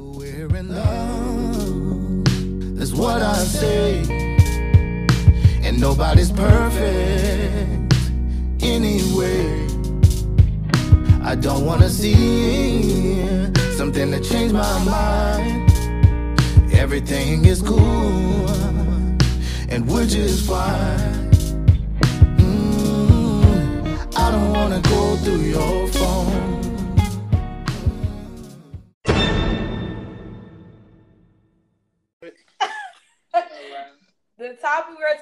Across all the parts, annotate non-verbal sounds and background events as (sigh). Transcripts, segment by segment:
We're in love. That's what I say. And nobody's perfect anyway. I don't wanna see something to change my mind. Everything is cool, and we're just fine. Mm, I don't wanna go through your phone.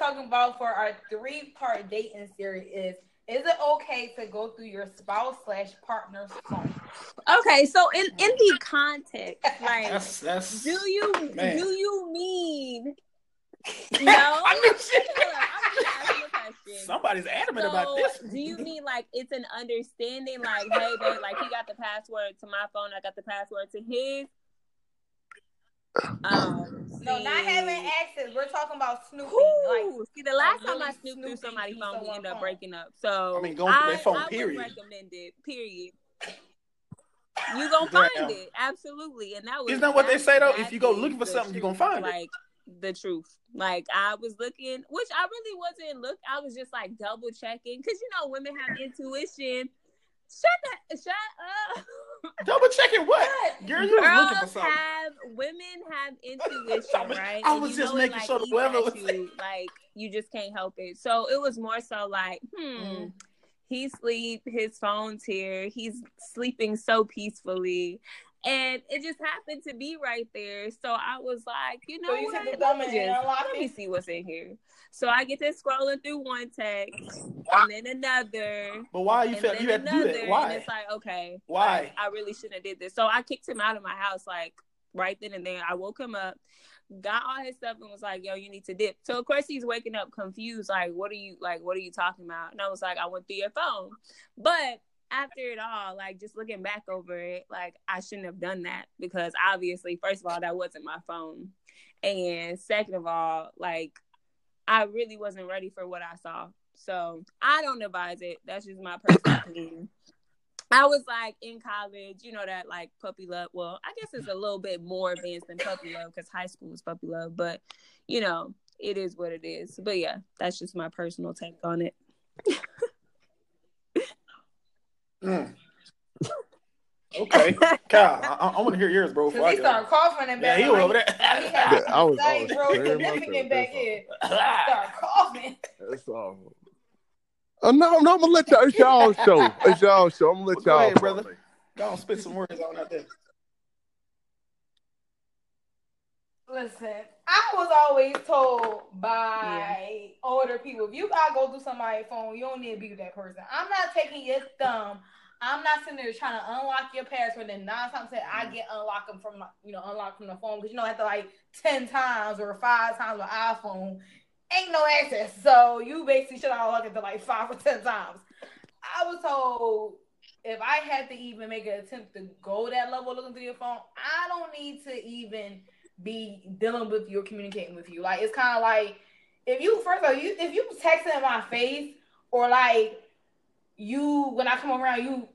Talking about for our three part dating series is is it okay to go through your spouse slash partner's phone? Okay, so in in the context, (laughs) like, That's that's. do you Man. do you mean (laughs) no? I knew she- Hold up, I'm just asking a (laughs) question. Somebody's adamant about this. do you mean like it's an understanding, like, hey, babe, like he got the password to my phone, I got the password to his? Um, No, not having access. We're talking about snooping. Like see, the last like time I really snooped through snooping somebody's phone, we someone's ended up phone. breaking up. So I mean, going through their phone, I would period. recommend it. Period. You gonna Yeah. find it, absolutely, and that was Isn't that what they say, though? If you go looking for the something, you are gonna truth, find it. like the truth. Like I was looking, which I really wasn't look. I was just like double checking because you know women have intuition. Shut that! Shut up. (laughs) Double checking what? Girl, you was looking for Girls something. have women have (laughs) intuition, right? I was just know it, making like, sure the weather was you, (laughs) like you just can't help it. So it was more so like, hmm, Mm. he sleep, his phone's here, he's sleeping so peacefully. And it just happened to be right there. So I was like, you know So you what? Let me, just, let me see what's in here. So I get to scrolling through one text ah. and then another But why you and felt you had to do another, that? And Why? it's like, okay, Why? like, I really shouldn't have did this. So I kicked him out of my house, like right then and there. I woke him up, got all his stuff, and was like, "Yo, you need to dip." So of course he's waking up confused, like, "What are you like? What are you talking about?" And I was like, "I went through your phone," but. After it all, like just looking back over it, like I shouldn't have done that because obviously, first of all, that wasn't my phone. And second of all, like I really wasn't ready for what I saw. So I don't advise it. That's just my personal (coughs) opinion. I was like in college, you know that like puppy love. Well, I guess it's a little bit more advanced than puppy love because high school is puppy love, but you know it is what it is. But yeah, that's just my personal take on it. (laughs) Mm. Okay, (laughs) Kyle, I, I want to hear yours, bro. Before Cause I he go. started coughing and Yeah, back. he was over there. he had (laughs) Yeah, I was- I same was real clearing myself, significant back (laughs) that's here. Start coughing. That's awful. Oh, no, no, I'm gonna let y'all. It's y'all show. It's y'all show. I'm gonna let Well, y'all, ahead, brother. parlay. Go on, spit some words on out there. Listen, I was always told by older people, if you gotta go through somebody's phone, you don't need to be with that person. I'm not taking your thumb. I'm not sitting there trying to unlock your password. And nine times ten, I mm. get unlock them from my, you know, unlock from the phone because you know after like ten times or five times with iPhone, ain't no access. So you basically should unlock it to like five or ten times. I was told if I had to even make an attempt to go that level looking through your phone, I don't need to even be dealing with you or communicating with you. Like it's kind of like if you first of all, you if you texting in my face or like you when I come around you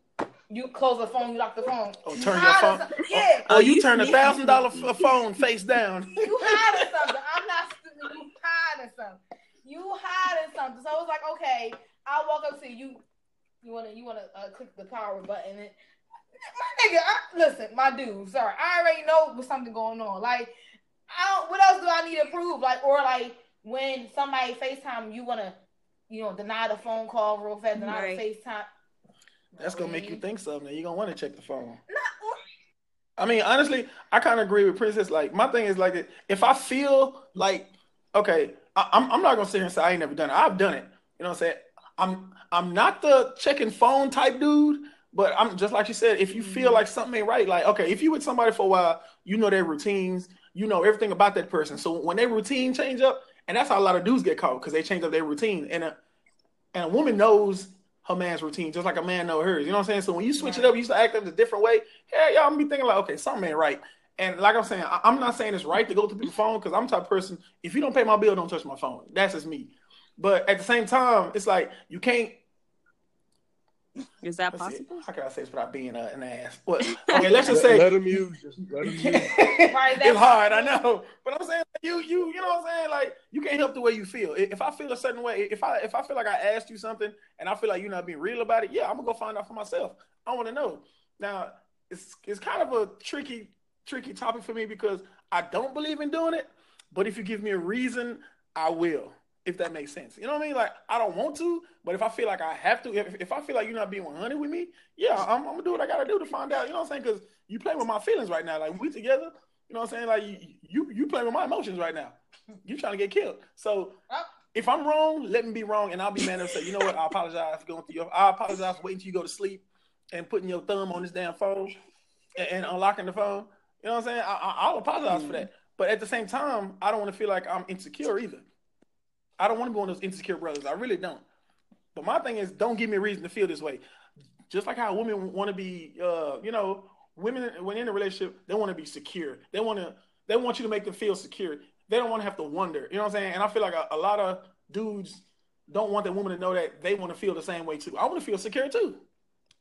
you close the phone, you lock the phone. Oh, You turn your phone- some- Yeah. Oh, you you turn a thousand dollar phone face down. (laughs) You hiding something. I'm not stupid. You hiding something. You hiding something. So I was like, okay, I walk up to you. You wanna you wanna uh, click the power button and my nigga, I, listen, my dude, sorry, I already know what's something going on. Like, I don't. What else do I need to prove? Like, or like when somebody Facetime, you wanna, you know, deny the phone call real fast, deny Right. the Facetime. That's gonna make you think something. You're gonna want to check the phone. Not, I mean, honestly, I kind of agree with Princess. Like, my thing is like, if I feel like, okay, I, I'm, I'm not gonna sit here and say I ain't never done it. I've done it. You know what I'm saying? I'm, I'm not the checking phone type dude, but I'm just like you said. If you feel mm-hmm. like something ain't right, like, okay, if you with somebody for a while, you know their routines, you know everything about that person. So when their routine change up, and that's how a lot of dudes get caught because they change up their routine, and a, and a woman knows her man's routine just like a man know hers. You know what I'm saying? So when you switch it up, you start acting in a different way. Yeah, y'all gonna be thinking like, okay, something ain't right. And like I'm saying, I, I'm not saying it's right to go through people's phone because I'm the type of person. If you don't pay my bill, don't touch my phone. That's just me. But at the same time, it's like you can't. Is that Let's see, possible? How can I say this without being uh, an ass? What? Okay, let's just say let him use. Just let him use. (laughs) Right, it's hard, I know, but I'm saying you, you, you know what I'm saying? Like you can't help the way you feel. If I feel a certain way, if I if I feel like I asked you something and I feel like you're not being real about it, yeah, I'm gonna go find out for myself. I want to know. Now it's it's kind of a tricky tricky topic for me because I don't believe in doing it, but if you give me a reason, I will. If that makes sense, you know what I mean? Like I don't want to, but if I feel like I have to, if, if I feel like you're not being 100 with me, yeah, I'm, I'm gonna do what I gotta do to find out. You know what I'm saying? Because you playing with my feelings right now. Like we together, you know what I'm saying? Like you, you, you playing with my emotions right now. You trying to get killed. So if I'm wrong, let me be wrong, and I'll be mad and say, you know what? I apologize for going through your. I apologize for waiting till you go to sleep and putting your thumb on this damn phone and, and unlocking the phone. You know what I'm saying? I, I, I'll apologize for that. Mm. But at the same time, I don't want to feel like I'm insecure either. I don't want to be one of those insecure brothers. I really don't. But my thing is, don't give me a reason to feel this way. Just like how women want to be, uh, you know, women when in a relationship, they want to be secure. They want to, they want you to make them feel secure. They don't want to have to wonder. You know what I'm saying? And I feel like a, a lot of dudes don't want that woman to know that they want to feel the same way too. I want to feel secure too.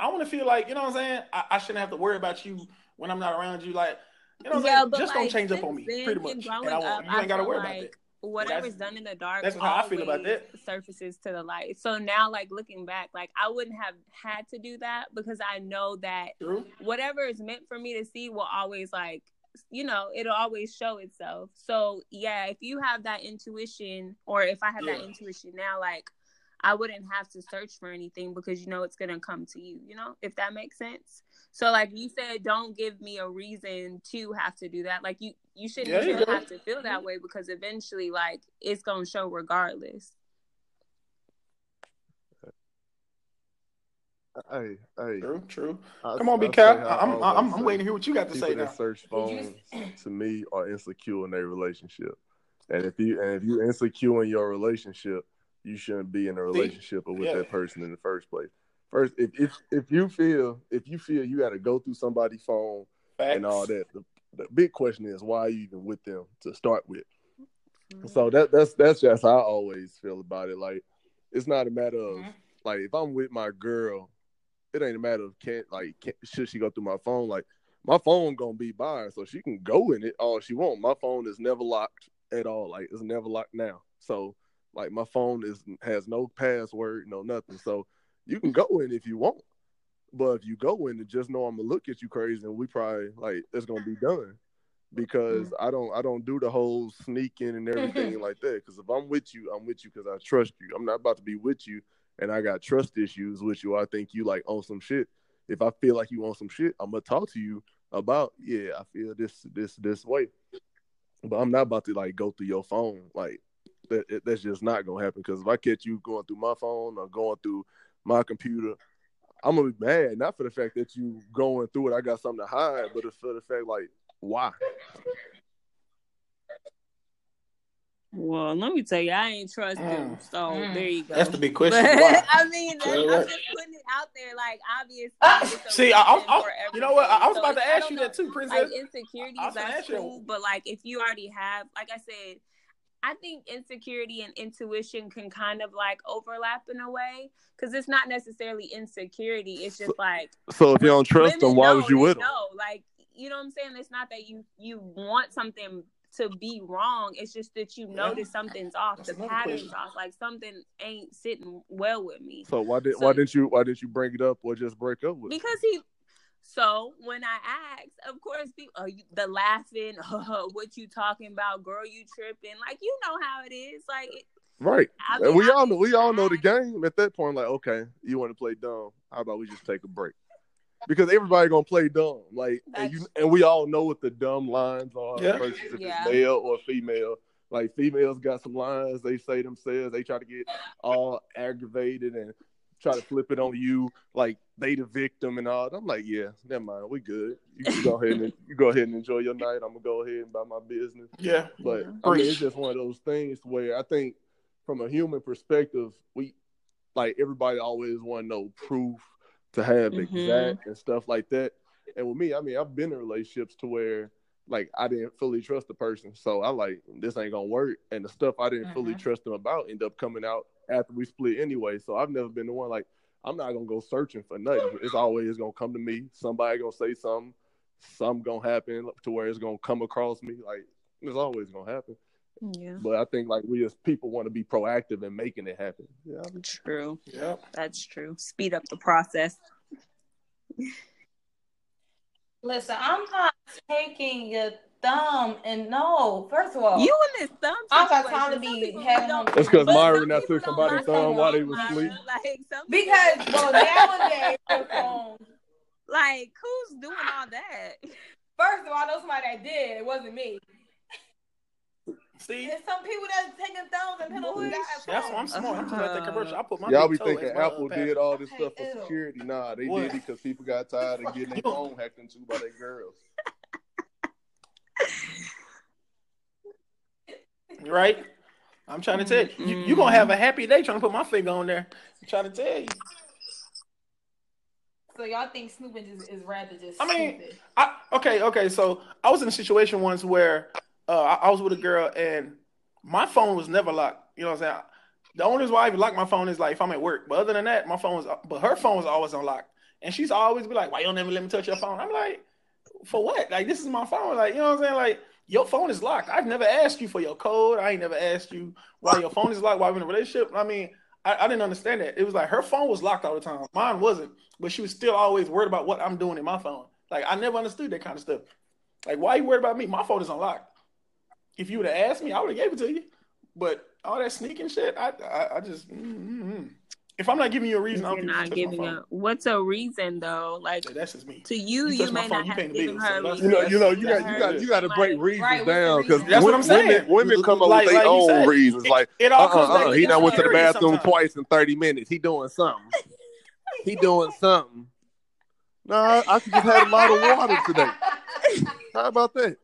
I want to feel like, you know what I'm saying? I, I shouldn't have to worry about you when I'm not around you. Like, you know what I'm saying? Just don't change up on me, pretty much. and I up, you ain't got to worry about like that. Whatever's done in the dark, that's how I feel about that. Surfaces to the light. So now, like looking back, like I wouldn't have had to do that because I know that True. whatever is meant for me to see will always like you know it'll always show itself so yeah if you have that intuition or if i have that intuition now like i wouldn't have to search for anything because you know it's gonna come to you you know if that makes sense so like you said don't give me a reason to have to do that like you you shouldn't There you even have to feel that way because eventually like it's gonna show regardless Hey, hey. True. True. I- Come on, I Big say Cat. how I I'm, I'm, I'm waiting to hear what you got to say now. search phones to me are insecure in their relationship. And if you and if you insecure in your relationship, you shouldn't be in a relationship with Yeah. that person in the first place. First, if if if you feel if you feel you got to go through somebody's phone and all that, the, the big question is why are you even with them to start with? So that that's that's just how I always feel about it. Like it's not a matter of Mhm. like if I'm with my girl, it ain't a matter of can't like can should she go through my phone? Like my phone gonna be by her, so she can go in it all she want. My phone is never locked at all. Like it's never locked now. So like my phone is has no password, no nothing. So you can go in if you want. But if you go in and just know I'm gonna look at you crazy and we probably like it's gonna be done. Because mm-hmm. I don't I don't do the whole sneaking and everything (laughs) like that. Because if I'm with you, I'm with you because I trust you. I'm not about to be with you and I got trust issues with you. I think you like on some shit. If I feel like you on some shit, I'm gonna talk to you about yeah, I feel this this this way. But I'm not about to like go through your phone. Like that, that's just not gonna happen. Because if I catch you going through my phone or going through my computer, I'm gonna be mad. Not for the fact that you going through it, I got something to hide, but it's for the fact like why? well let me tell you i ain't trust them Mm. so Mm. there you go That's the big But, question. Why? (laughs) I mean, that's, Yeah, I'm right. just putting it out there. Like, obviously, Ah, See, I, I, reason I, for you know what? I, I was everything. about to ask you know, that too, Princess. Like insecurities, I was that's ask you that. cool. But like, if you already have, like I said, I think insecurity and intuition can kind of like overlap in a way because it's not necessarily insecurity. It's just like So if you don't trust them, why know, was you with them? No, Like, you know what I'm saying? It's not that you you want something to be wrong. It's just that you Yeah. notice something's off. That's the pattern's question. off. Like something ain't sitting well with me. So why did So- why didn't you why didn't you bring it up or just break up with? him? Because he. So when I asked, of course, people, you- the laughing, (laughs) what you talking about, girl, you tripping, like you know how it is. Like, it, Right. I mean, we I all know we all know the game at that point. Like, okay, you want to play dumb? How about we just take a break? Because everybody gonna play dumb. Like, and you and we all know what the dumb lines are. Yeah. Versus if Yeah. it's male or female. Like females got some lines they say themselves. They try to get all aggravated and try to flip it on you, like they the victim and all. I'm like, yeah, never mind, we good. You can go ahead and (laughs) you go ahead and enjoy your night. I'm gonna go ahead and buy my business. Yeah. But I mean, it's just one of those things where I think, from a human perspective, we like everybody always want to know proof to have Mhm. exact and stuff like that. And with me, I mean, I've been in relationships to where like I didn't fully trust the person, so I like this ain't gonna work. And the stuff I didn't fully Mhm. trust them about end up coming out after we split anyway. So I've never been the one like I'm not gonna go searching for nothing. It's always gonna come to me. Somebody gonna say something. Something gonna happen to where it's gonna come across me. Like it's always gonna happen. Yeah. But I think like we as people want to be proactive in making it happen. Yeah. True. Yep. That's true. Speed up the process. (laughs) Listen, I'm not taking your thumb and no. First of all, You in this thumb I'm not trying to be people having don't- them- That's 'cause Myra some not people took somebody's thumb while they was Myra. asleep. Like some because well nowadays like who's doing all that? First of all, I know somebody that did. It wasn't me. See, There's some people that's taking thumbs and penalties. that's why I'm smart. I'm just like that commercial. I put my Y'all be thinking Apple did all this stuff for security. Nah, they What? did it because people got tired of getting their phone hacked into by their girls. right? I'm trying to tell you, you, you gonna have a happy day trying to put my finger on there. I'm trying to tell you. So y'all think snooping is, is rather just I mean, stupid? I okay, okay. So I was in a situation once where uh, I, I was with a girl and my phone was never locked. You know what I'm saying? The only reason why I even lock my phone is like if I'm at work. But other than that, my phone was. But her phone was always unlocked, and she's always be like, "Why you don't ever let me touch your phone?" I'm like, "For what? Like this is my phone. Like you know what I'm saying? Like your phone is locked. I've never asked you for your code. I ain't never asked you why your phone is locked. Why we're in a relationship. I mean." I, I didn't understand that. It was like her phone was locked all the time. Mine wasn't, but she was still always worried about what I'm doing in my phone. Like I never understood that kind of stuff. Like why you worried about me? My phone is unlocked. If you would have asked me, I would have gave it to you. But all that sneaking shit, I I, I just mm-hmm. if I'm not giving you a reason, I don't You're think you not giving my phone. a what's a reason though? Like Yeah, that's just me. to you, You you, may phone, not you have given bills, her so You know, you know, you got you got you got to break Like, reasons right, down because? That's what I'm saying. Women, women come up Like- with their like you own said, reasons. it- like, it all uh, comes back uh, to he done went to the bathroom sometimes. twice in thirty minutes. He doing something. He doing something. No, I, I could just had a lot of water today. How about that?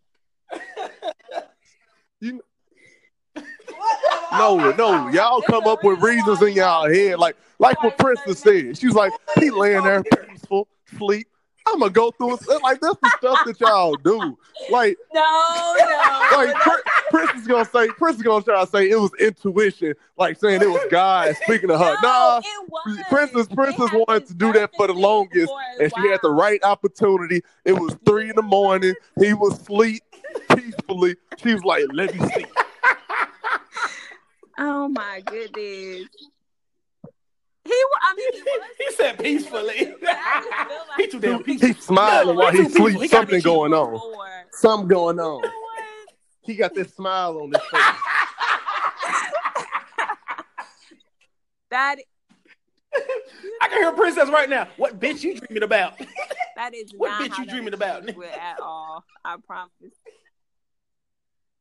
No, no, y'all come up with reasons in y'all head, like like what Princess said. she's like, he laying there peaceful, sleep. I'm gonna go through it. Like that's the stuff that y'all do. Like, No, no. like Prin- Princess gonna say, Princess gonna try to say it was intuition, like saying it was God speaking to her. Nah, it was. Princess Princess wanted to do that for the longest, and she had the right opportunity. It was three in the morning. He was asleep peacefully. She was like, "Let me see." Oh my goodness. He, I mean, he was. he said peacefully. But I just feel like- he too damn peaceful. He's smiling while he He too sleeps. He Something going on. Before. Something going on. You know what? He got this smile on his face. (laughs) That I can hear Princess right now. What bitch you dreaming about? that is What not bitch how you dreaming about? at all. I promise.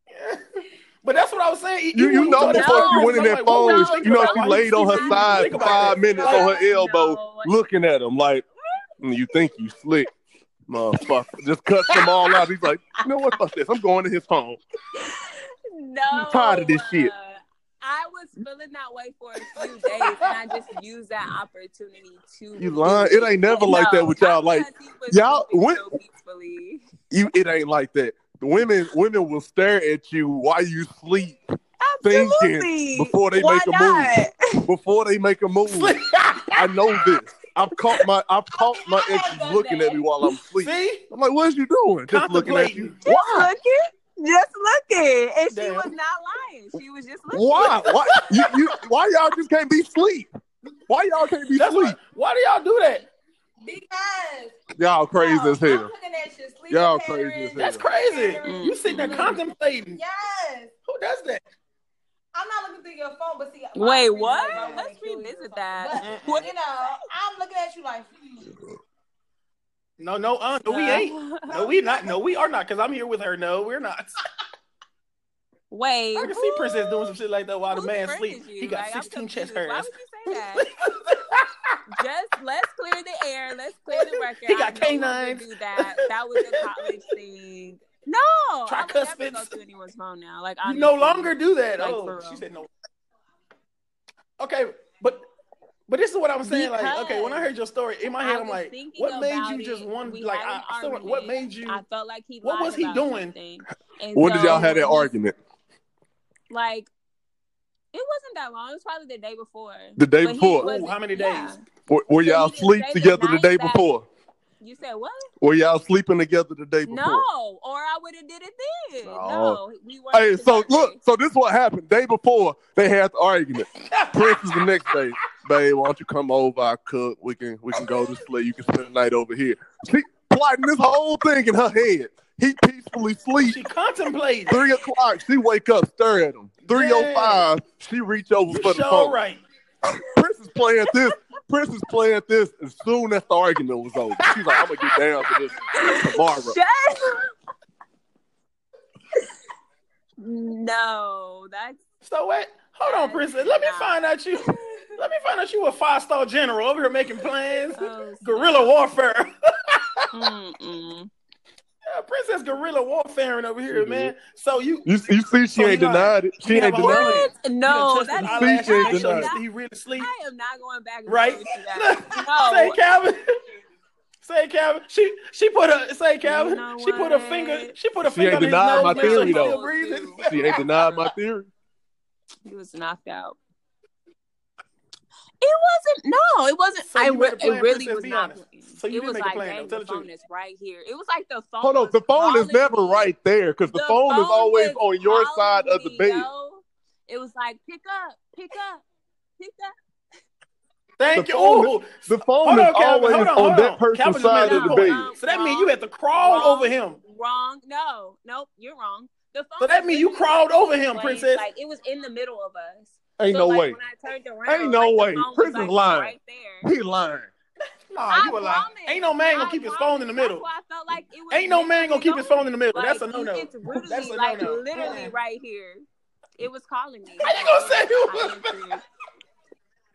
(laughs) But that's what I was saying. You, you know before she went in no, that phone, no, you know she laid on her side for five that. minutes on her elbow, no. looking at him like, "Mm, "You think you slick, motherfucker?" Just cuts them all out. He's like, "You know what? Fuck this. I'm going to his phone." No. I'm tired of this shit. uh, I was feeling that way for a few days, and I just used that opportunity to. You lying? It ain't never like that with y'all. Like because he was y'all- moving when- so you, it ain't like that. The women, women will stare at you while you sleep Thinking before they Why make a not? move. (laughs) Before they make a move, I know this. I've caught my, I've (laughs) caught my I exes looking that. at me while I'm asleep. See? I'm like, "What's you doing?" Just looking at you. Just Why? looking. Just looking. And she was not lying. She was just looking. Why? Why? You, you, why y'all just can't be sleep? Why y'all can't be That's sleep? why, why do y'all do that? Because Y'all crazy no, as hell. looking at your sleeping Y'all patterns, crazy as hell. That's crazy. patterns. You sitting there contemplating. Yes. Who does that? I'm not looking through your phone, but see. my Wait, what? what? is I Let's kill you or revisit that. But, you know, I'm looking at you like, hmm. No, no, uh, no, we ain't. No, we not. No, we are not. Because I'm here with her. No, we're not. Wait. I can see Princess doing some shit like that while the man friend sleep. you? He got Like, 16 chest confused. Why hairs. would you say that? (laughs) Just let's clear the air. Let's clear the record. He got I no longer canines. Do that. That was a college (laughs) thing. No, I would never Tricuspids. go to anyone's phone now. Like I no longer do that. Like, oh, she said no. Okay, but but this is what I'm saying. like, okay, when I heard your story in my head, I I'm like, what made about you just it. want like had I, I still, what made you? I felt like he. What was he doing? something. And When did y'all have that argument? Like It wasn't that long. It was probably the day before. The day But before. Ooh, how many yeah. days? Were, were So y'all he didn't sleep say the together the night day that- before? You said what? Were y'all sleeping together the day before? No, or I would have did it then. No. No, we weren't. Hey, so together. look, so this is what happened. Day before, they had the argument. Prince is the next day. (laughs) Babe, why don't you come over? I cook. We can we can go to sleep. You can spend the night over here. She plotting this whole thing in her head. He peacefully sleep. She contemplated. Three o'clock, she wake up, stare at him. Three oh five, she reach over You for the phone. right. (laughs) Prince is playing this. Prince is playing this as soon as the argument was over. She's like, I'm gonna get down to this tomorrow. Shut. no, that's So what? Hold on, princess. Let me find out you. Let me find out you a five star general over here making plans. oh, Guerrilla warfare. (laughs) Yeah, princess guerrilla warfaring over here, man. So you. You, you see, she So ain't denied it. She ain't denied plan. it. What? you No, done that tested is his See, she ain't denied it. he really sleep? I am not going back and Right? forth with that. (laughs) say No. Calvin. say Calvin. She she put a say Calvin. know she put a finger. She put a She finger ain't on his denied nose. my make sure theory, though. She ain't denied my theory. He was knocked out. It wasn't. No, it wasn't. So I re- made a plan, it really was not. Honest. playing. So you it did was make a like, plan, dang, though. Tell the the phone truth. is right here. It was like the phone. Hold on, the phone is never me. right there because the, phone is always on your calling side of the bed. yo. It was like pick up, pick up, pick up. Thank The you. phone Ooh. The phone Hold is on, Calvin. always Hold on, on, that person's Calvin side made of the bed. Um, So that means you had to crawl wrong, over him. Wrong. No, nope. You're wrong. The phone. So that means you crawled over him, placed, princess. Like it was in the middle of us. Ain't so, no like, way. When I turned around, Ain't no like, way. phone was, Princess like, lying. Right there. He lying. Nah, I you a lie. Ain't no man gonna I keep his phone in the middle. That's why I felt like it was Ain't no man gonna keep his phone in the middle. Like, That's a no no. It's literally That's a like no-no. literally Uh-uh. right here. It was calling me. How you gonna say it was- answered.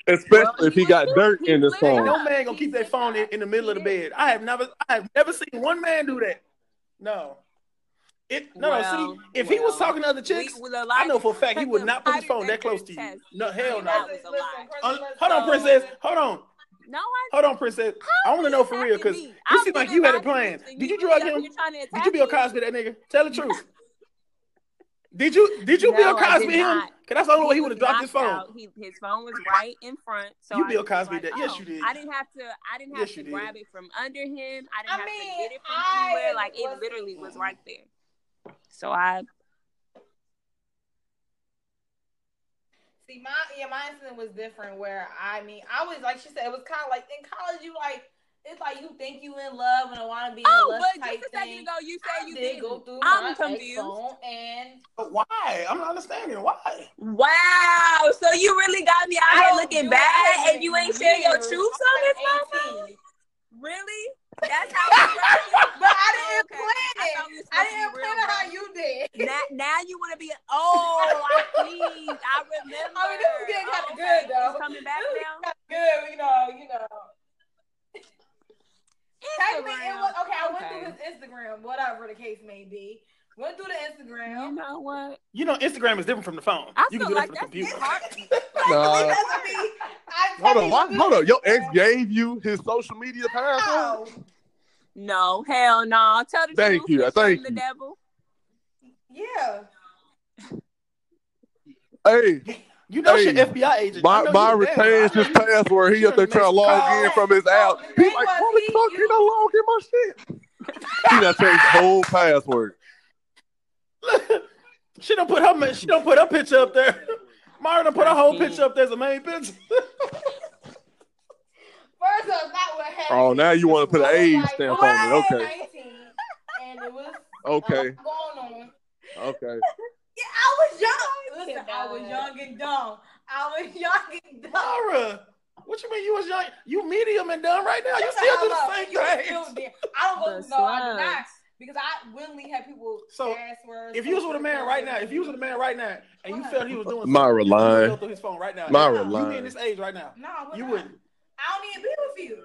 Especially Well, if he he got was- dirt he in his phone. No man gonna keep that phone in, in the middle of the bed. I have never, I have never seen one man do that. No. It no Well, no. See, if he was talking to other chicks, We- the I know for a fact he would not put his phone that close to you. test. No hell no. was a. Un- hold on, princess. Hold on. No, I. Hold on, princess. I want to know for real because me. it I'm seems like you had a plan. Did you drug him? here trying to Did you Bill me? Cosby that nigga? Tell the truth. (laughs) Did you did you No, Bill Cosby him? Cause that's the only way he would have dropped his phone. out. He, his phone was right in front. So You I Bill Cosby like, that. Yes, oh. you did. I didn't have to. I didn't have Yes, to you did. grab it from under him. I didn't I have mean, to get it from I anywhere. Like it literally was right there. So I. See, my yeah, my incident was different. Where I mean, I was like she said, it was kind of like in college. You like it's like you think you in love and I want to be in Oh, love but type just a second thing. ago you I said you did didn't. go through I'm my confused. phone and But why? I'm not understanding why. Wow. So you really got me out here looking bad, and you ain't share your years. truths on this like motherfucker. 18. Really? That's how? (laughs) But I didn't Okay. plan it. thought we was I didn't plan real, it how you did. Now, now you want to be. (laughs) Oh, I see. I remember. I mean, this is getting kinda Oh, good, though. It's coming back This now. kinda Good, you know, you know. Technically, it Instagram. was okay. I went Okay. through his Instagram, whatever the case may be. Went through the Instagram. You know what? You know, Instagram is different from the phone. I you feel can do like that from the computer. hard. (laughs) Nah. Doesn't Hold on, technically hold on. Your ex gave you his social media password? No. No, hell no. Tell the Thank truth. you, and shame thank the you. devil. Yeah. Hey, You know, Hey, your FBI agent. I my know my you a damn retains lie. his password. He You up there trying to log calls. in from his So out. the like, was, "What the he- fuck? you- Can I log in my shit?" He done changed whole password. (laughs) she don't put her she don't put her picture up there. (laughs) Mara done put her whole picture up there as a main picture. (laughs) First off, not what oh, happened. Oh, now you want to put an age like, stamp "What?" on it. Okay, 19, and it was uh, okay, going on. okay. (laughs) Yeah, I was young. Listen, I was uh, young and dumb. I was (laughs) young and dumb. Mara, what you mean you was young? You medium and dumb right now. You Shut still do the same thing. I don't go. The No, I do not. slugs. Because I willingly had people So, passwords. If you was with a man right now, if you was with a man right now, and you felt he was doing Myra something, you would lying. through his phone right now. Myra you lying. be in this age right now. no, You not. wouldn't. I don't need to be with you.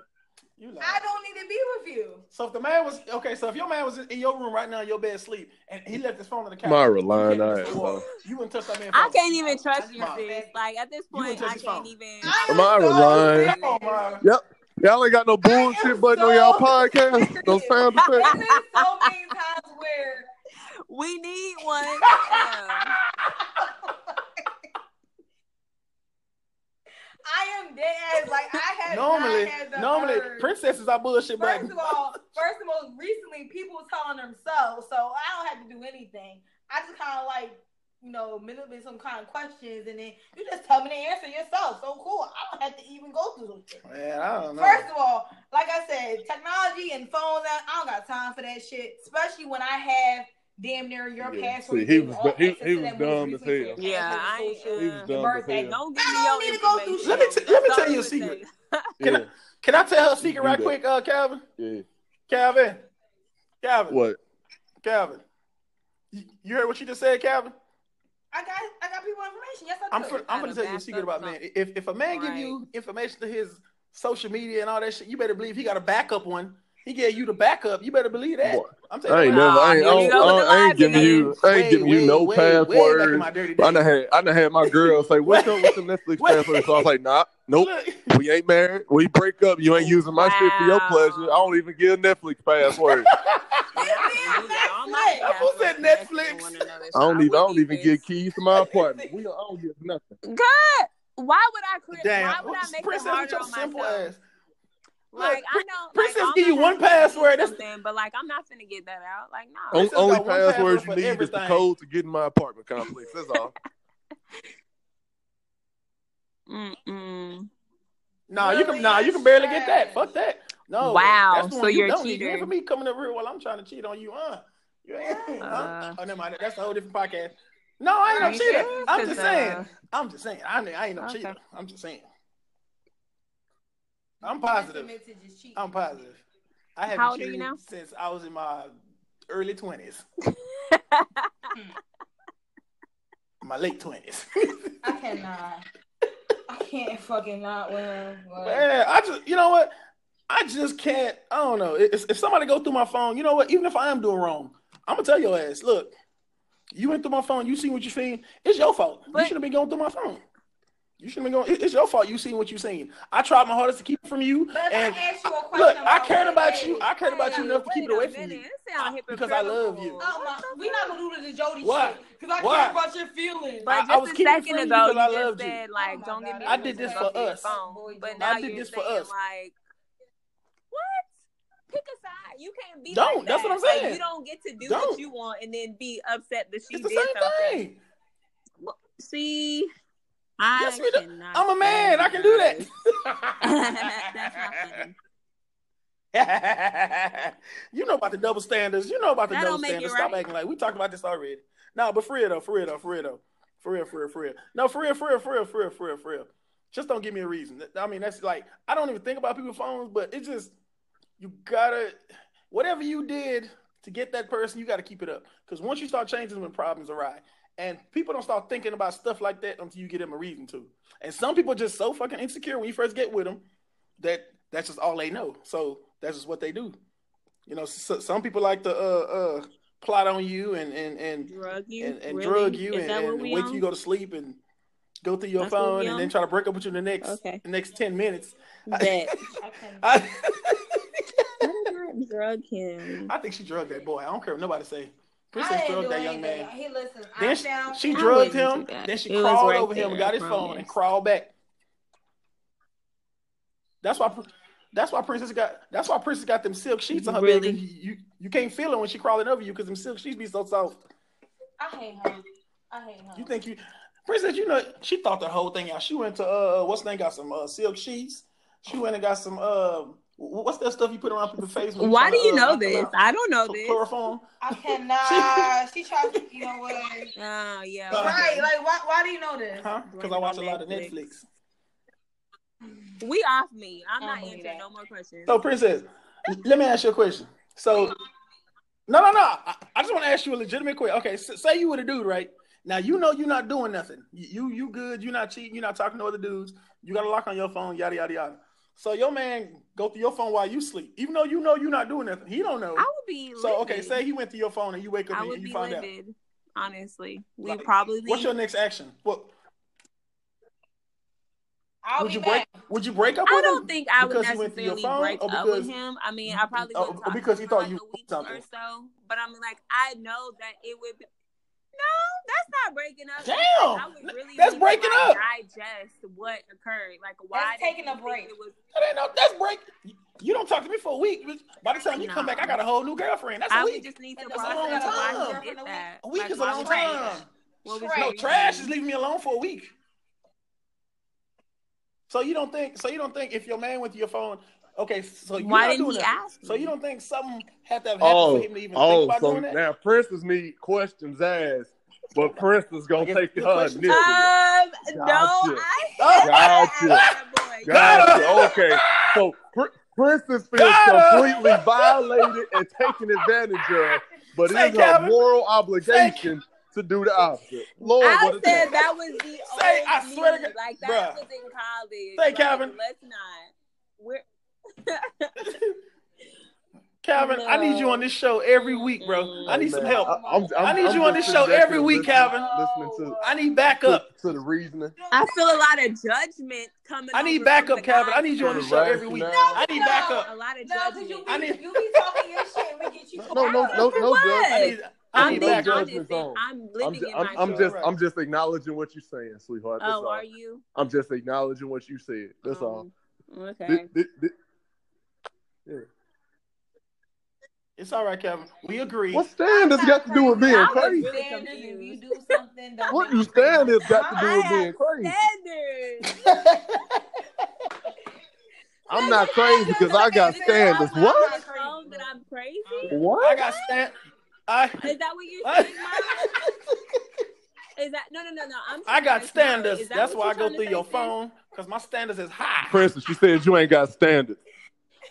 You I don't need to be with you. So if the man was okay, so if your man was in your room right now in your bed asleep, and he left his phone on the couch, Myra you lying can't ass, the wall. You wouldn't touch that man. I can't even trust you, Come sis. Like at this point, I can't phone. even. I Myra so lying. Come on, Myra. Yep. Y'all ain't got no bullshit button on y'all podcast. No sound effects. There's been so many times where We need one. Yeah. (laughs) dead ass. Like I have normally, not had the normally urge. princesses are bullshit. First of all, first of all, recently people was telling themselves, so I don't have to do anything. I just kind of like, you know, manipulate some kind of questions, and then you just tell me the answer yourself. So cool. I don't have to even go through those shit. Man, I don't know. First of all, like I said, technology and phones, I I don't got time for that shit. Especially when I have damn near your Yeah. password. See, he was- all he- he was dumb as hell. shit, Yeah, I ain't, social, He was dumb your as hell. Don't give I me don't your need to go through information. Let me t- let me tell you a I'm secret. Can Yeah, I, (laughs) can I tell her a secret right that. quick, uh, Calvin? yeah. Calvin, Calvin, What? Calvin. You, you heard what you just said, Calvin? I got, I got people information. Yes, I I'm do. I'm gonna tell you a secret about some- man. If if a man give you information to his social media and all that shit, you better believe he got a backup one. He gave you the backup. You better believe that. Boy, I'm I telling ain't you. never. I ain't, I Nah, you don't, go with I ain't, I ain't giving you. I ain't Way, giving you no way, way back in passwords. my dirty I days. done had. I done had my girl say, "What's up with the Netflix (laughs) Wait. password?" So I was like, "Nah, nope. Look, We ain't married. We break up. You ain't using my shit for your pleasure. I don't even give a Netflix password. (laughs) Yeah, I can't do that. All my Netflix. Who said Netflix? I don't even. I don't even even- get keys to my apartment. We don't, I don't get nothing. God, why would I create? Damn, Why would I make it harder on myself? Ass. Like Look, I know, Princess like, give you one password, that's- something, but like I'm not finna get that out. Like no. On, only got password password you for need is the code to get in my apartment complex. That's all. (laughs) Mm-mm. Nah, you can. Nah, you can barely get that. Fuck that. No. Wow, That's the so one you you're a don't need. You cheater. ain't for me coming over here while I'm trying to cheat on you, huh? You ain't. huh? Uh. oh, never mind. That's a whole different podcast. No, I ain't no you cheater. sure? I'm 'Cause, just uh, saying. I'm just saying. I ain't, I ain't no Okay. cheater. I'm just saying. I'm positive. Admit to just cheating. I'm positive. I haven't How old are you cheated now? since I was in my early twenties, (laughs) my late twenties. I cannot. I can't fucking not win. Like, Man, I just, you know what? I just can't. I don't know. If, if somebody go through my phone, you know what? Even if I am doing wrong, I'm gonna tell your ass. Look, you went through my phone. You seen what you seen. It's your fault. you But- should have been going through my phone. You should have been going. It's your fault. You seen what you seen. I tried my hardest to keep it from you, But and I ask you a question, look, I cared about it you. I cared about you enough to keep it away from you. It Because I love you. Oh my, we not gonna do the Jody Why? shit because I Why? care about your feelings. But I- just I was a keeping it second from you ago, because you I just loved you. said like, Oh "Don't give God, me." I did this for go through your us. phone. But I now did you're this for saying us. like, what? Pick a side. You can't be Don't. like That's what I'm Like, saying. you don't get to do Don't. what you want and then be upset that she It's the did same something. thing. See, I Yes, cannot. I'm a man. I can do that. (laughs) That's not funny. (laughs) you know about the double standards. You know about the That double don't make it standards. Stop right. acting like we talked about this already. No, but for real though, for real though, for real though, for real, for real, for real. No, for real, for real, for real, for real, for real, for real. Just don't give me a reason. I mean, that's like I don't even think about people's phones, but it just you gotta whatever you did to get that person, you gotta keep it up. Because once you start changing, when problems arise, and people don't start thinking about stuff like that until you give them a reason to. And some people just so fucking insecure when you first get with them that that's just all they know. So that's just what they do. You know, so, some people like to uh uh plot on you and and and Drug you and, and Really? drug you Is and, and we wait on? till you go to sleep and go through your That's phone and on? then try to break up with you in the next Okay. the next ten minutes. Bet. (laughs) I. I, I drug him? (laughs) I think she drugged that boy. I don't care what nobody say. I Princess drugged that young anything. man. He listen. Then she, she drugged him. Then she It crawled right over him there, and got his phone and crawled back. That's why. That's why Princess got. That's why Princess got them silk sheets on her Really? bed. 'cause You, you you can't feel it when she crawling over you because them silk sheets be so soft. I hate her. I hate her. You think you, Princess? You know she thought the whole thing out. She went to uh what's the name? Got some uh, silk sheets. She went and got some uh what's that stuff you put around people's face? when Why do you uh, know knock this? I don't know this. Chloroform. I (laughs) cannot. she tried to. You know what? (laughs) Oh yeah. Right. Like why? Why do you know this? Huh? Because Blame I watch a lot of Netflix. Netflix. We off me. I'm not answering that. no more questions. So, Princess, let me ask you a question. So, no, no, no. I, I just want to ask you a legitimate question. Okay, s say you were a dude, right? Now you know you're not doing nothing. You you good. You're not cheating. You're not talking to other dudes. You got a lock on your phone. Yada yada yada. So your man go through your phone while you sleep, even though you know you're not doing nothing. He don't know. I would be. So okay, say he went to your phone and you wake up I and would you be find out. livid. Honestly, we Like, probably. What's your next action? What I'll would you back. break? Would you break up I with don't him? think I would because he went through your necessarily phone, break or up with him. I mean, I probably wouldn't talk because he thought for you like a week something. or so. But I mean, like, I know that it would. Be... No, that's not not breaking up. Damn! I would really That's breaking up. digest what occurred. Like why That's taking a think break. It was, That ain't no. That's break. You don't talk to me for a week. By the time you come back, I got a whole new girlfriend. That's a I would week. just need to That's a process long time. did that. A week Like, is a long would time. that? What was Trey. No, your trash is leaving me alone for a week. So you don't think? So you don't think if your man went to your phone? Okay, so you Why didn't doing he that. ask So you don't think something had to have happened Oh, for him to even think oh, about so doing that? now Princess need questions asked, but (laughs) Princess I gonna take good her question. initiative. Um, no, Gotcha. I Gotcha. that boy. Gotcha. (laughs) Okay, so Pr- Princess feels completely (laughs) violated and taken advantage of, but Say, it is her moral obligation to do the opposite. Lord, I what a said thing. that was the Say, I swear to. God- like that Bruh. was in college. Say, like, Calvin. Let's not. We're (laughs) Calvin, I need you on this show every week, bro. I need some Man, help. I, I'm, I'm, I need I'm you on this show every week, listening- Calvin. Listening to, I need backup. to, to the reasoning. I feel a lot of judgment coming. I need backup, Calvin. I need you on the side. show every week. Rationale. I need No. backup. A lot of No, because judgment. I be, need- you be talking your shit and we get you. (laughs) No, no, no, no What? judgment. I need. I I'm, need no being honest. judgment and zone. I'm I'm, living in I'm, my I'm just I'm just acknowledging what you're saying, sweetheart. That's Oh, all. are you? I'm just acknowledging what you said. That's all. Um, Okay. Thi- thi- thi- yeah. It's all right, Kevin. We agree. What standards got to do with being crazy? really Standards, you do something, don't What make do me crazy. standards got to do with have being crazy? I'm not crazy because I got standards. What? not It's wrong that I'm crazy. What? I got stand. I Is that what you're saying, Is that no, no, no, no? I'm. I got standards. That That's why I go through your sis? phone because my standards is high. Princess, you said you ain't got standards.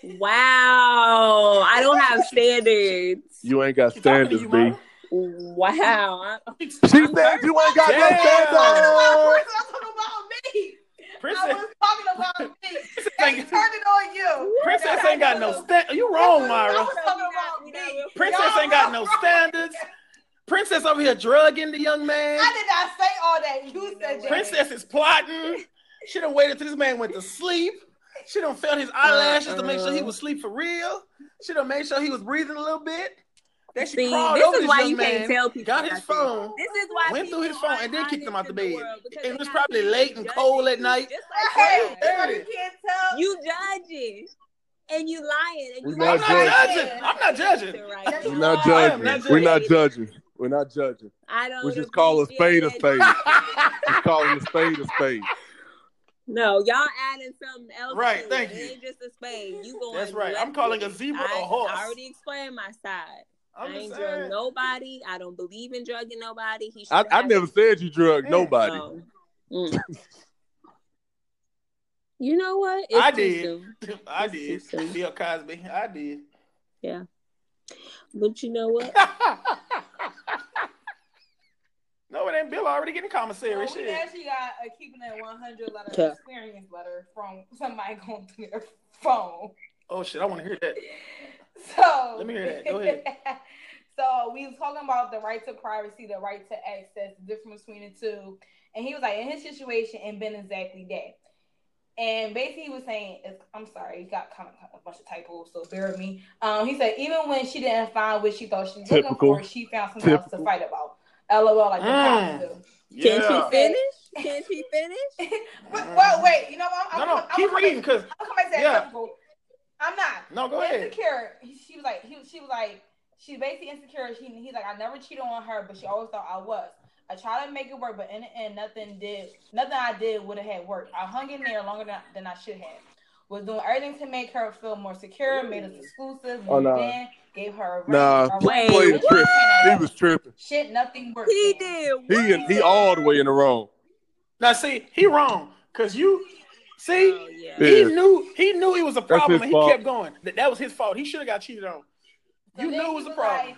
Wow, I don't have standards. You ain't got She talking to standards, you, B. Wow. She said you ain't got no standards. I'm talking about me. I Princess, was talking about me. Princess They ain't, turned it on you. Princess ain't got no stand. You wrong, I Myra. was talking about me. Princess ain't got no standards. Princess over here drugging the young man. I did not say all that. You said that. Princess is plotting. She done waited till this man went to sleep. She done felt his uh, eyelashes to make sure he uh. was asleep for real. She done made sure he was breathing a little bit. Then she See, crawled this over is this why young you man, can't tell people got his phone, This is why went through his phone, and then aren't kicked him out the bed. world because It was probably late and cold at night. Just Hey, like you can't tell. You judging and you lying and We you not I'm not judging. judging. I'm not judging. Right. We're not I am judging. We're not judging. judging. We're not judging. I don't We just call a spade a spade. it. (laughs) Just calling a spade a spade. No, y'all adding something else. Right, to thank it. you. It ain't just a spade. You going That's right. I'm calling with a zebra I, a horse. I already explained my side. I'm I just ain't saying. drug nobody. I don't believe in drugging nobody. He I, I have never said you drug Mm. nobody. No. Mm. you know what? It's I did. (laughs) I did. Bill Cosby. I did. Yeah. But you know what? (laughs) no, it ain't Bill already getting commissary. So we shit. actually got a keeping it 100 letter Yeah. experience letter from somebody (laughs) going through their phone. Oh shit, I want to hear that. So Let me hear that. Go ahead. (laughs) so we was talking about the right to privacy, the right to access, the difference between the two. And he was like, in his situation, and been exactly that. And basically, he was saying, I'm sorry, he got kind of a bunch of typos, so bear with me. Um, he said, even when she didn't find what she thought she was looking for, she found something else to fight about. LOL, like the Mm. cops do. Can Yeah. she finish? Can she finish? (laughs) but, well, wait, you know what? I'm, No, I'm, no, I'm, keep I'm reading, cause I'm coming back to that Yeah. typical. I'm not. no, go ahead. Insecure. She was like, he, she was like, she's basically insecure. She, he's like, I never cheated on her, but she always thought I was. I tried to make it work, but in the end, nothing did. Nothing I did would have had worked. I hung in there longer than, than I should have. Was doing everything to make her feel more secure. Made us exclusive. Oh, moved nah. In, gave her a ring. Nah, a he ring. played Shit, a trick. He was tripping. shit. Nothing worked. He man. did. He and he all the way in the wrong. Now see, he wrong, cause you see, Oh, yeah. he Yeah. knew he knew it was a problem, his and he fault. kept going. That, that was his fault. He should have got cheated on. So You knew it was a problem. Like,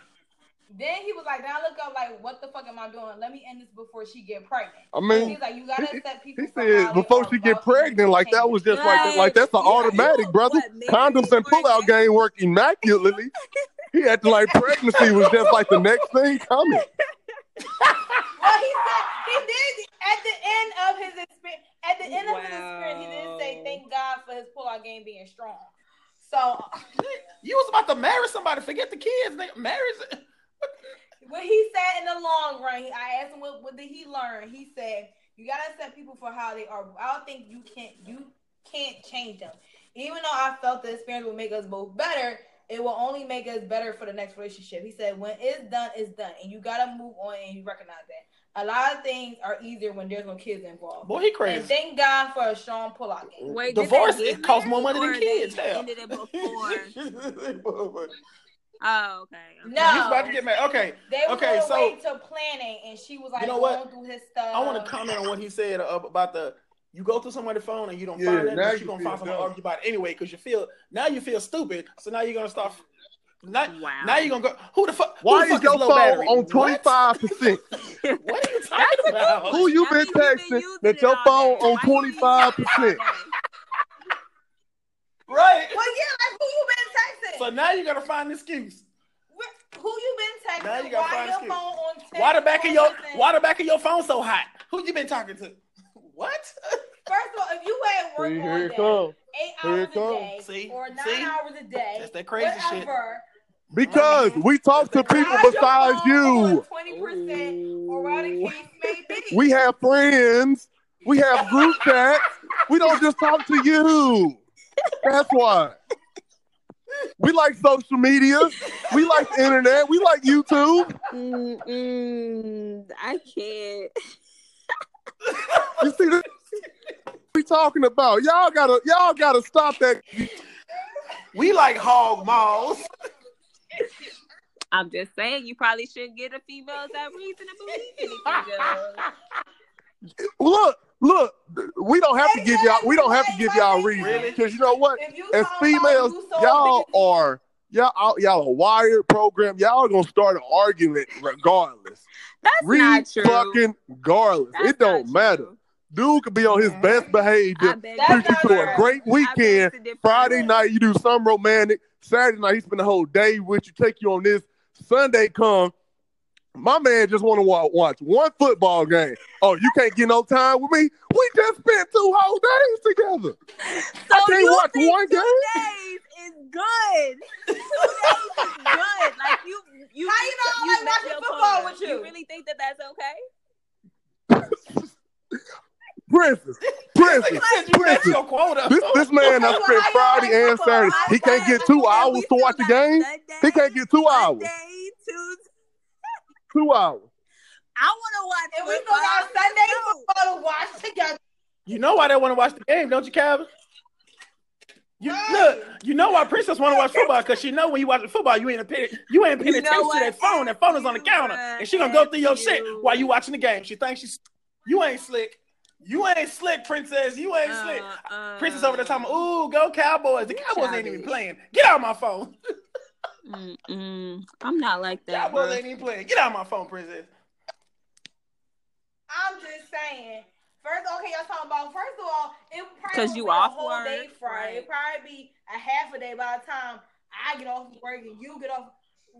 then he was like, "Now look up like, what the fuck am I doing? Let me end this before she get pregnant. I mean, He's like, you gotta he- accept people. He said before she get pregnant, like that was just like like that's an Yeah. automatic, brother. What, maybe Condoms and before pullout game work immaculately. He acted like pregnancy was just like the next thing coming. (laughs) Well, he said he did at the end of his experience. At the end of his experience, he did say, "Thank God for his pullout game being strong." So, You was about to marry somebody. Forget the kids. Nigga. Marry. What he said in the long run, I asked him what, what did he learn. He said you gotta accept people for how they are. I don't think you can't you can't change them. Even though I felt the experience will make us both better, it will only make us better for the next relationship. He said when it's done, it's done, and you gotta move on and you recognize that. A lot of things are easier when there's no kids involved. Boy, he And crazy. thank God for a Sean Pollock. game. Wait, Divorce they get it costs more money than kids. Hell. Ended it (laughs) before. He's Oh, okay. okay. No. He's about to get married. Okay, They were Okay, okay, so- wait to planning, and she was like You know what? going what? through his stuff. I want to comment on what he said about the. You go through somebody's phone and you don't Yeah, find it, but you you're gonna find someone to dumb. argue about it anyway because you feel now you feel stupid. So now you're gonna start. Now, Wow. now you're gonna go. Who the fuck? Why who the is your phone battery? on twenty five percent? (laughs) What are you (laughs) talking about? Who you been you've texting using that your phone on twenty five using it all percent? Right. Well, yeah, like who you been texting? So now you gotta find an excuse. Wh- who you been texting? Now you gotta why find your excuse. phone on text? Why the back of your something? Why the back of your phone so hot? Who you been talking to? (laughs) What? First of all, if you at work See, all day, comes. eight Here hours it a day, See? or nine See? hours a day, That's that crazy shit. Because we talk to people why your besides phone on you. 20% or whatever the case may be. We have friends. We have group chats. We don't just talk to you. That's why. We like social media. We like the internet. We like YouTube. Mm-mm, I can't. (laughs) You see this? We talking about y'all gotta y'all gotta stop that. We like hog malls. I'm just saying, you probably shouldn't get a female that reason to believe anything (laughs) else. Look, look. We don't have to give y'all. We don't have to give y'all reasons Really? because you know what? As females, you so y'all are y'all out- y'all a wired program. Y'all gonna start an argument regardless. That's Re not true. fucking regardless. That's it don't matter. true. Dude could be on his best behavior. beg That's Took you to a great weekend. Friday night you do some romantic. Saturday night he spend the whole day with you. Take you on this. Sunday come. My man just want to watch, watch one football game. Oh, you can't get no time with me. We just spent two whole days together. So I can't you watch think one two game? days is good. Two days is good. Like you, you. How you know I like watching your football quota. with you? You really think that that's okay? Princess, princess, You said you reached princess. your quota. This this man done Well, spent Friday and? Saturday. He can't get two hours to watch the got game. Sunday, He can't get two hours. Monday, Tuesday. Two hours. I want to watch. And we go football. got Sunday No. football to watch together. You know why they want to watch the game, don't you, Calvin? You look, you know why Princess want to watch football because she know when you watch football, you ain't paying you ain't paying You know attention to that phone. That phone is on the counter, what? and she gonna go through your F shit while you watching the game. She thinks she's you ain't slick. You ain't slick, Princess. You ain't slick. Uh, uh, Princess over the time. ooh, go Cowboys. The You Cowboys ain't even playing. Get out of my phone. (laughs) Mm-mm. I'm not like that. Cowboys bro. ain't even playing. Get out of my phone, Princess. I'm just saying. First, okay, y'all talking about. First of all, it probably 'Cause won't you be off a whole work, day Friday. right. It probably be a half a day by the time I get off work and you get off.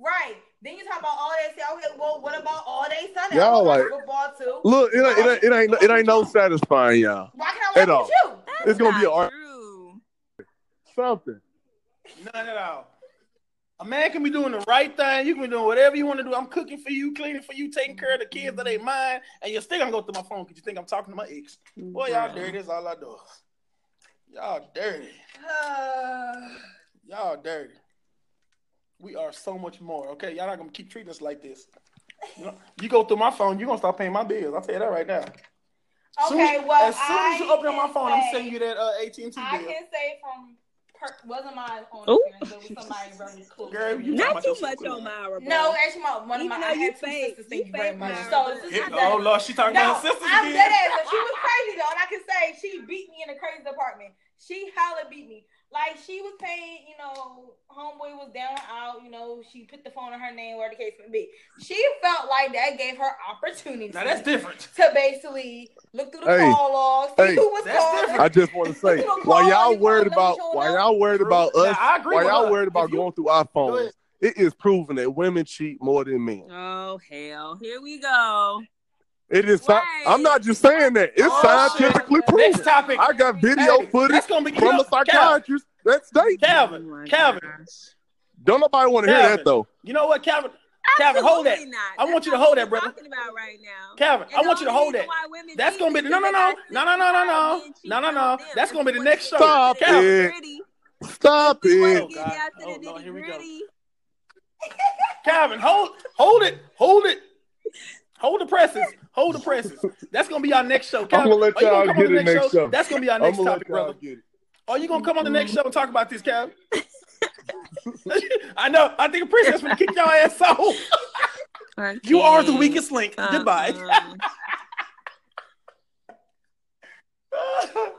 Right. Then you talk about all day. Say, okay, well, what about all day Sunday? Y'all I watch like- football too. Look, it ain't, it ain't, it ain't, it ain't no satisfying y'all. Why can't I At all. with you? That's It's gonna be a- true. Something. None at all. A man can be doing the right thing. You can be doing whatever you want to do. I'm cooking for you, cleaning for you, taking care of the kids that ain't mine, and you're still gonna go through my phone because you think I'm talking to my ex. Boy, y'all dirty. That's all I do. Y'all dirty. Uh, (sighs) Y'all dirty. We are so much more. Okay, y'all not gonna keep treating us like this. You, know, you go through my phone, you're gonna stop paying my bills. I'll tell you that right now. Soon okay, as- well, as soon as you open up my can phone, I'm sending you that uh, AT&T bill. I can say from per, wasn't my own Ooh. experience, but it was somebody very (laughs) close. Girl, to you Not too much sister. on Myra. bro. No, actually, my one of Even my though I you have two fake- sisters. Thank you you very fake much. Myra. So this is Here- oh. Lord, she talking No, about her sisters I'm again. dead ass, but she was (laughs) crazy though, and I can say she beat me in the crazy department. She hella beat me. Like she was paying, you know, homeboy was down and out, you know, she put the phone in her name, where the case may be. She felt like that gave her opportunity Now that's different. to basically look through the Hey, call logs, see hey, who was that's calling. different. I just want to say, while y'all worried about, while y'all worried about Now, us, I agree while y'all her. worried about If you- going through our phones, it is proven that women cheat more than men. Oh hell, here we go. It is. sci- Right. I'm not just saying that. It's Oh, scientifically shit. proven. Next topic. I got video Hey, footage that's gonna be from know, a psychiatrist that states. Calvin, Oh my Calvin, gosh. Don't nobody want to hear that though. You know what, Calvin? Calvin, hold that. Not. I want you to hold that, brother. Talking about right now. Calvin, And I want you to hold that. That's gonna be the oh, oh, no, no, no, no, no, no, no, no, no, no, no. That's gonna be the next wanna show. Stop down it. nitty-gritty, Stop if we wanna it. get God. down to Oh, the Lord, here we go. nitty-gritty, Calvin, hold, hold it, hold it, hold the presses, hold the presses. That's gonna be our next show. (laughs) Calvin, gonna let are you y'all come on get the it next show. That's gonna be our next topic, brother. Are you gonna come on the next mm-hmm. show and talk about this, Calvin? (laughs) I know. I think the princess gonna kick your ass off. I You are the weakest link. Uh-uh. Goodbye. Uh-uh.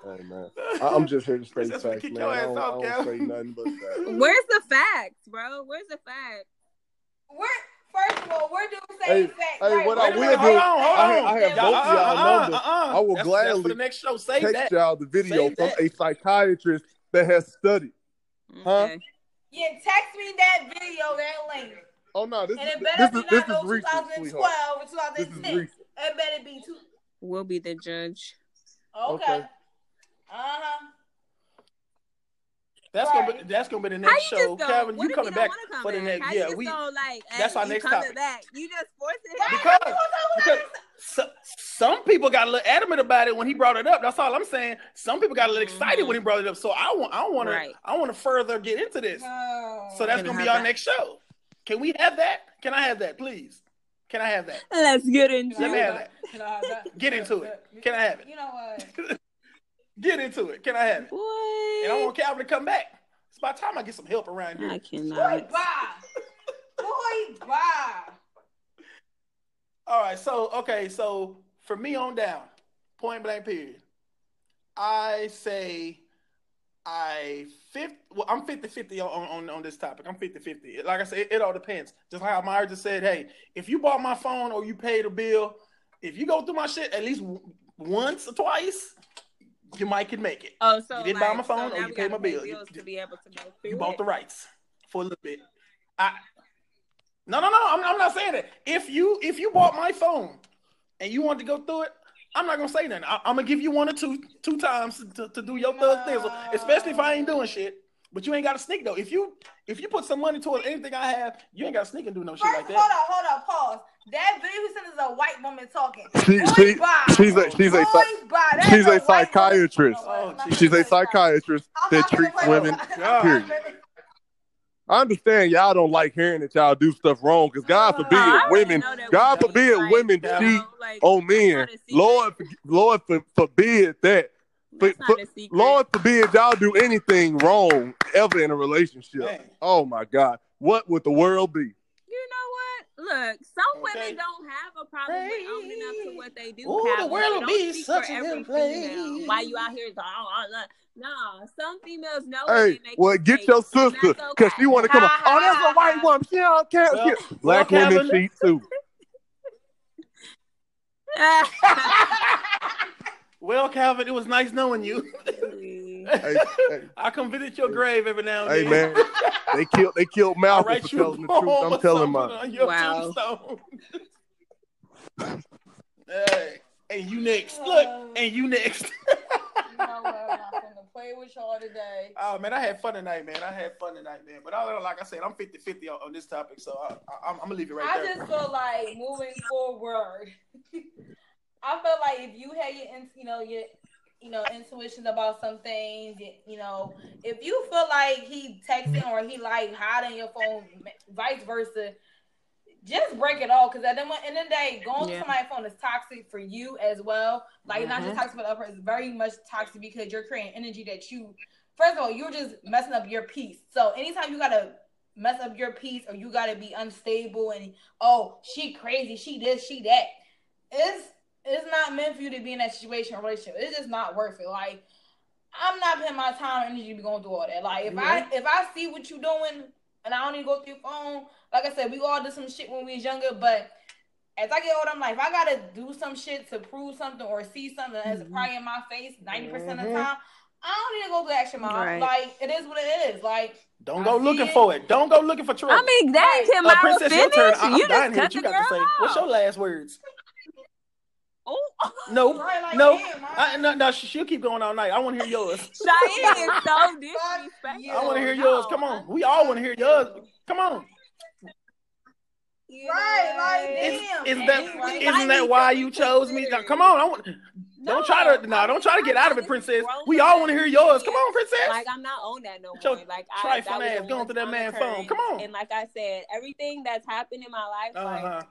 Hey man, I- I'm just here to state Princess facts, man. your I don't, off, I don't say nothing but that. Where's the facts, bro? Where's the facts? We're first of all, we're doing Hey, same facts. hey, right? what We're I will doing minute, do- hold on, hold I on. have- I have Yeah, both y'all numbers. I will uh-uh. That's- that's gladly for the next show. Save Text that. y'all the video Save from that. a psychiatrist that has studied. Huh? Okay. Yeah, text me that video, that link. Oh no, this And is it this better is be this not is no recent, 2012 sweetheart. or This is recent. It better be two. We'll be the judge. Okay. Okay. Uh huh. That's gonna be that's gonna be the next show. just go? Calvin, what you coming back come for the next? How Yeah, we. go like, that's our next coming topic. back? You just force it. Right. Because- You gonna talk because about so, some people got a little adamant about it when he brought it up. That's all I'm saying. Some people got a little excited Mhm. when he brought it up. So I want I want Right. to I want to further get into this. No. So that's Can gonna be our that? next show. Can we have that? Can I have that, please? Can I have that? Let's get into Let me it. have that. Can I have that? Get into it. Can I have it? You know what? (laughs) Get into it. Can I have it? What? And I want Calvin to come back. It's about time I get some help around here. I cannot. Boy, cannot. bye. Boy, bye. All right, so okay, so for me on down, point blank period. I say I fifth well, I'm 50-50 on, on, on this topic. I'm 50-50. Like I said, it, it all depends. Just like how Myra just said, hey, if you bought my phone or you paid a bill, if you go through my shit at least w- once or twice, you might can make it. Oh, so You didn't like, buy my phone so or you paid my pay bill. You- to be able to go You it. bought the rights for a little bit. I no no no. I'm, I'm not saying that. If you if you bought my phone and you want to go through it, I'm not gonna say nothing. I, I'm gonna give you one or two two times to, to do your thug things, especially if I ain't doing shit. But you ain't got to sneak though. If you if you put some money towards anything I have, you ain't got to sneak and do no shit like that. hold on, hold on, pause. That video he sent is a white woman talking. She, she, she's a she's a Boy, psych- bye. That she's is a psychiatrist. Oh, she's a play with that. psychiatrist that treats women. Period. I understand y'all don't like hearing that y'all do stuff wrong because God forbid Oh, women, know that God forbid like, women you cheat know, like, on men. not a. Lord, Lord forbid that. That's but- not a secret. Lord forbid y'all do anything wrong ever in a relationship. Man. Oh my God, what would the world be? You know what? Look, some Okay. women don't have a problem with owning up to what they do. Ooh, have. the world don't be such a good place. female. Why you out here? Oh, oh, look. Nah, some females know. when Hey, they make well, get your sister because okay. she want to come. Ha, on. Oh, that's a white woman. She don't care. Well, Black well, women Calvin- cheat too. (laughs) Well, Calvin, it was nice knowing you. Hey, hey, (laughs) I come visit your grave every now and hey, then. man, they killed they killed (laughs) I Malcolm for telling the truth. I'm telling something mine. on your Wow. tombstone. (laughs) hey, and you next. Look, and you next. You know what? I'm gonna play with y'all today. Oh man, I had fun tonight, man. I had fun tonight, man. But I, like I said, I'm 50-50 on, on this topic, so I, I, I'm, I'm gonna leave it right I there. I just feel like moving forward. I feel like if you had your, you know, your, you know, intuitions about some things, you- know, if you feel like he texting or he like hiding your phone, vice versa, just break it all. Because at the end of the day, going Yeah. to somebody's phone is toxic for you as well. Like not just Mhm. toxic for the other person, it's very much toxic because you're creating energy that you. First of all, you're just messing up your peace. So anytime you gotta mess up your peace or you gotta be unstable and oh she crazy, she this, she that. It's it's not meant for you to be in that situation or relationship. It's just not worth it. Like I'm not putting my time and energy to be going through all that. Like if I if I see what you're doing and I don't even go through your phone, like I said, we all did some shit when we was younger, but as I get older, I'm like, if I gotta do some shit to prove something or see something that's Mhm. probably in my face 90% of the Mhm. time, I don't need to go through action mile. Right. Like it is what it is. Like Don't I go see looking it. for it. Don't go looking for trouble. I mean, that Right. can uh, Princess, finish. your turn. I, you I'm dying just here. cut What you the got to girl say? What's your last words? Oh, No, like, no, damn, man. I, no, no. She'll keep going all night. I want to hear yours. (laughs) Cheyenne is so disrespectful. you. I want to hear No, yours. Come on, we all want to hear yours. Come on. You Right, like, Is, damn. is and that you right. isn't that why you chose me? Now, come on, I want, don't try to no, don't try to get out of it, princess. We all want to hear yours. Come on, princess. Like I'm not on that no more. Like I trifling ass going through that one-time man phone. Come on. And like I said, everything that's happened in my life, Uh-huh. like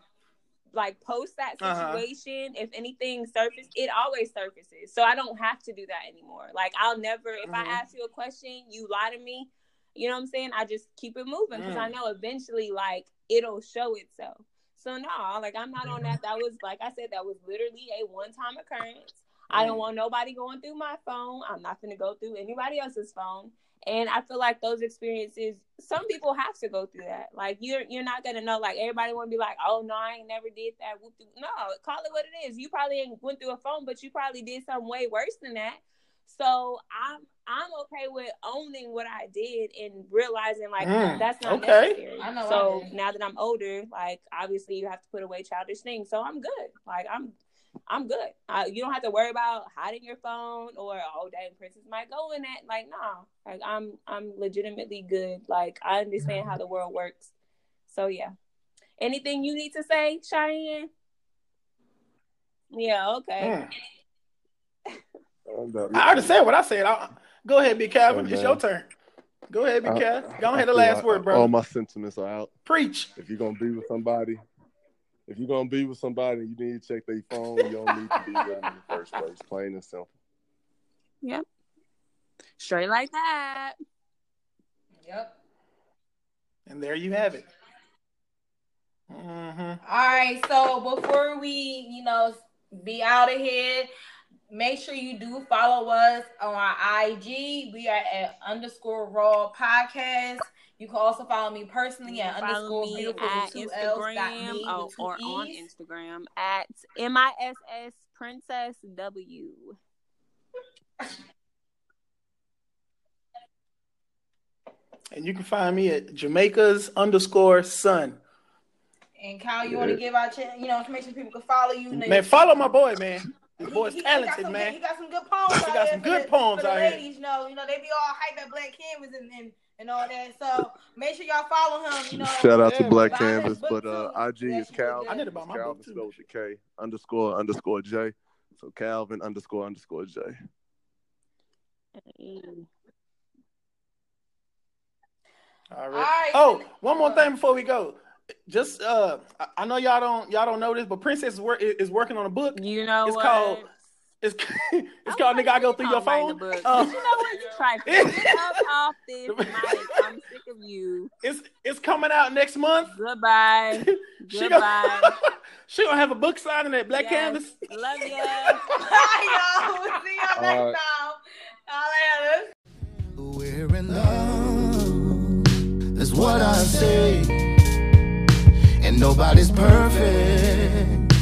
post that Uh-huh. situation, if anything surfaces, it always surfaces. So I don't have to do that anymore. Like I'll never, if I Mhm. ask you a question, you lie to me. You know what I'm saying? I just keep it moving because Mm. I know eventually, like it'll show itself. So no, like I'm not on that. That was like I said, that was literally a one-time occurrence. I don't Mm. want nobody going through my phone. I'm not going to go through anybody else's phone. And I feel like those experiences, some people have to go through that. Like you're you're not gonna know. Like everybody want to be like, oh no, I ain't never did that. Whoop, whoop. No, call it what it is. You probably ain't went through a phone, but you probably did something way worse than that. So I'm I'm okay with owning what I did and realizing like Mm, that's not okay. necessary. I know So did. now that I'm older, like obviously you have to put away childish things. So I'm good. Like I'm I'm good. Uh, you don't have to worry about hiding your phone or oh dang princess might go in that. Like no, like I'm I'm legitimately good. Like I understand how the world works. So yeah. Anything you need to say, Cheyenne? Yeah. Okay. Mm. I'm already said what I said. I, go ahead, Big Calvin. Hey, it's your turn. Go ahead, Big I- Calvin. Go I ahead, the last like word, bro. All my sentiments are out. Preach. If you're gonna be with somebody, if you're gonna be with somebody, you need to check their phone. You don't need to be with them in the first place. Plain and simple. Yep. Straight like that. Yep. And there you have it. hmm All right. So before we, you know, be out of here, make sure you do follow us on our IG. We are at underscore raw podcast. You can also follow me personally at Follow underscore me beautiful at two Instagram me oh, with two or on Instagram at M I S S Princess W. And you can find me at Jamaica's underscore son. And Kyle, you want to give out, your, you know, information people can follow you. Man, follow my boy, man. This He- boy's he- he got talented, some man. Good, he got some good (laughs) poems. He out got there some for good the- poems for the out here. ladies, You know, you know, they be all hype at Black Canvas and, and, and all that. So make sure y'all follow him. You know, Shout out Yeah, to Black Canvas, but uh. IG Yeah, is Calvin. I need to buy my Calvin book, too. spelled with a K underscore underscore J. So Calvin underscore underscore J. All right. All right. Oh, one more thing before we go. Just uh, I- I know y'all don't y'all don't know this, but Princess is, wor- is working on a book. You know It's what? called- It's (laughs) it's called was "Nigga I Go Through Your don't Phone." Uh, you know what? You try to get up off this mic. I'm sick of you. it's it's coming out next month. Goodbye. (laughs) she Goodbye. gonna (laughs) she gonna have a book signing at Black Yes. Canvas. Love ya. Bye, y'all. See y'all next All right. time. Holla at. We're in love. That's what I say. And nobody's perfect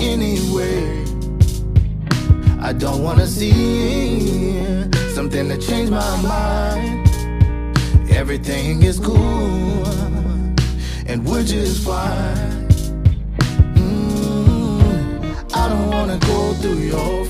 anyway. I don't wanna see something to change my mind. Everything is cool, and we're just fine. Mm, I don't wanna go through your